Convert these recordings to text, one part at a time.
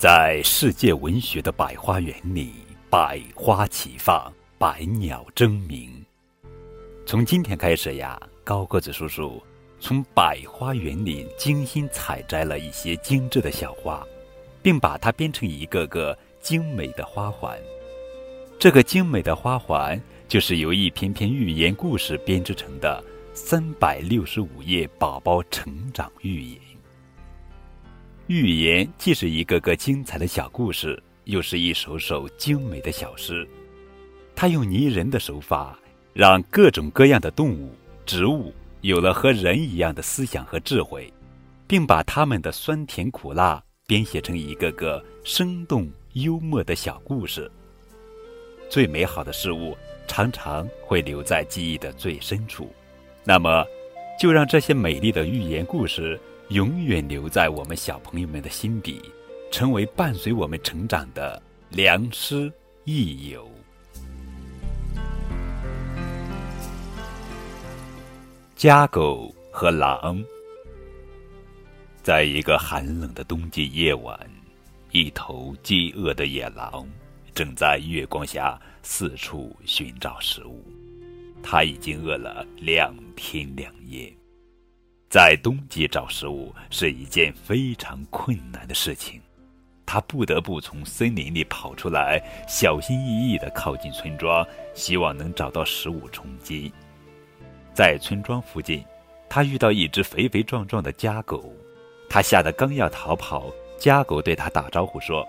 在世界文学的百花园里，百花齐放，百鸟争鸣。从今天开始呀，高个子叔叔从百花园里精心采摘了一些精致的小花，并把它编成一个个精美的花环。这个精美的花环，就是由一篇篇寓言故事编织成的三百六十五页宝宝成长寓言。寓言既是一个个精彩的小故事，又是一首首精美的小诗。它用拟人的手法，让各种各样的动物、植物有了和人一样的思想和智慧，并把它们的酸甜苦辣编写成一个个生动幽默的小故事。最美好的事物常常会留在记忆的最深处，那么，就让这些美丽的寓言故事。永远留在我们小朋友们的心底，成为伴随我们成长的良师益友。家狗和狼，在一个寒冷的冬季夜晚，一头饥饿的野狼正在月光下四处寻找食物。它已经饿了两天两夜。在冬季找食物是一件非常困难的事情，他不得不从森林里跑出来，小心翼翼地靠近村庄，希望能找到食物充饥。在村庄附近，他遇到一只肥肥壮壮的家狗，他吓得刚要逃跑，家狗对他打招呼说：“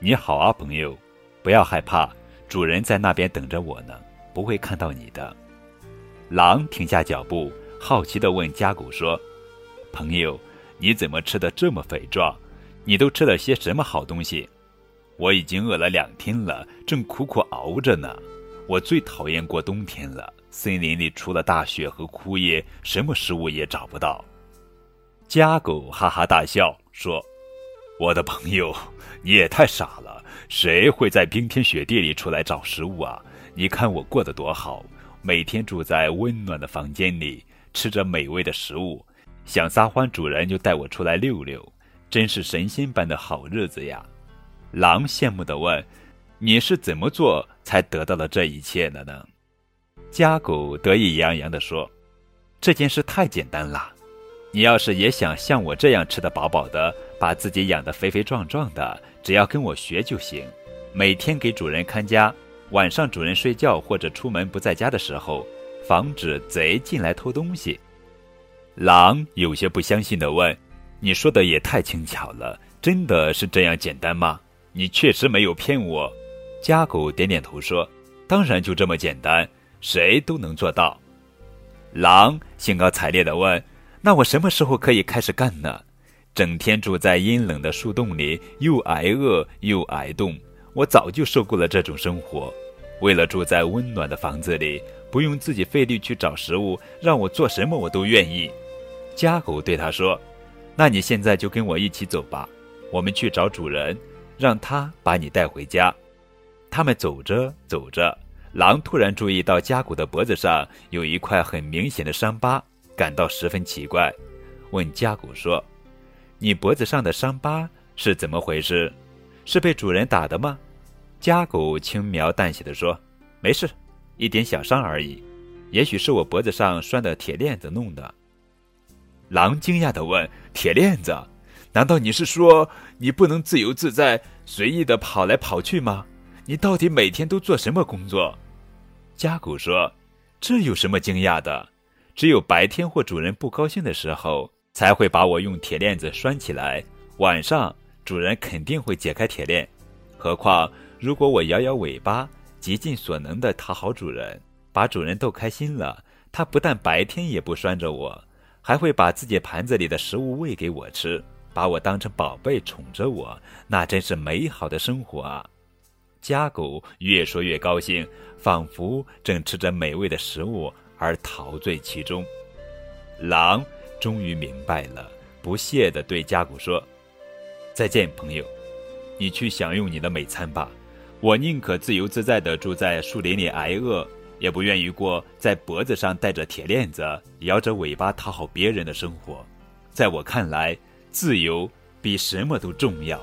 你好啊，朋友，不要害怕，主人在那边等着我呢，不会看到你的。”狼停下脚步。好奇地问家狗说：“朋友，你怎么吃的这么肥壮？你都吃了些什么好东西？我已经饿了两天了，正苦苦熬着呢。我最讨厌过冬天了，森林里除了大雪和枯叶，什么食物也找不到。”家狗哈哈大笑说：“我的朋友，你也太傻了，谁会在冰天雪地里出来找食物啊？你看我过得多好，每天住在温暖的房间里。”吃着美味的食物，想撒欢，主人就带我出来溜溜，真是神仙般的好日子呀！狼羡慕地问：“你是怎么做才得到了这一切的呢？”家狗得意洋洋地说：“这件事太简单了，你要是也想像我这样吃得饱饱的，把自己养得肥肥壮壮的，只要跟我学就行。每天给主人看家，晚上主人睡觉或者出门不在家的时候。”防止贼进来偷东西。狼有些不相信地问：“你说的也太轻巧了，真的是这样简单吗？你确实没有骗我。”家狗点点头说：“当然就这么简单，谁都能做到。”狼兴高采烈地问：“那我什么时候可以开始干呢？整天住在阴冷的树洞里，又挨饿又挨冻，我早就受够了这种生活。为了住在温暖的房子里。”不用自己费力去找食物，让我做什么我都愿意。家狗对他说：“那你现在就跟我一起走吧，我们去找主人，让他把你带回家。”他们走着走着，狼突然注意到家狗的脖子上有一块很明显的伤疤，感到十分奇怪，问家狗说：“你脖子上的伤疤是怎么回事？是被主人打的吗？”家狗轻描淡写的说：“没事。”一点小伤而已，也许是我脖子上拴的铁链子弄的。狼惊讶地问：“铁链子？难道你是说你不能自由自在、随意的跑来跑去吗？你到底每天都做什么工作？”家狗说：“这有什么惊讶的？只有白天或主人不高兴的时候，才会把我用铁链子拴起来。晚上主人肯定会解开铁链。何况如果我摇摇尾巴。”极尽所能的讨好主人，把主人逗开心了，它不但白天也不拴着我，还会把自己盘子里的食物喂给我吃，把我当成宝贝宠着我，那真是美好的生活啊！家狗越说越高兴，仿佛正吃着美味的食物而陶醉其中。狼终于明白了，不屑地对家狗说：“再见，朋友，你去享用你的美餐吧。”我宁可自由自在地住在树林里挨饿，也不愿意过在脖子上戴着铁链子、摇着尾巴讨好别人的生活。在我看来，自由比什么都重要。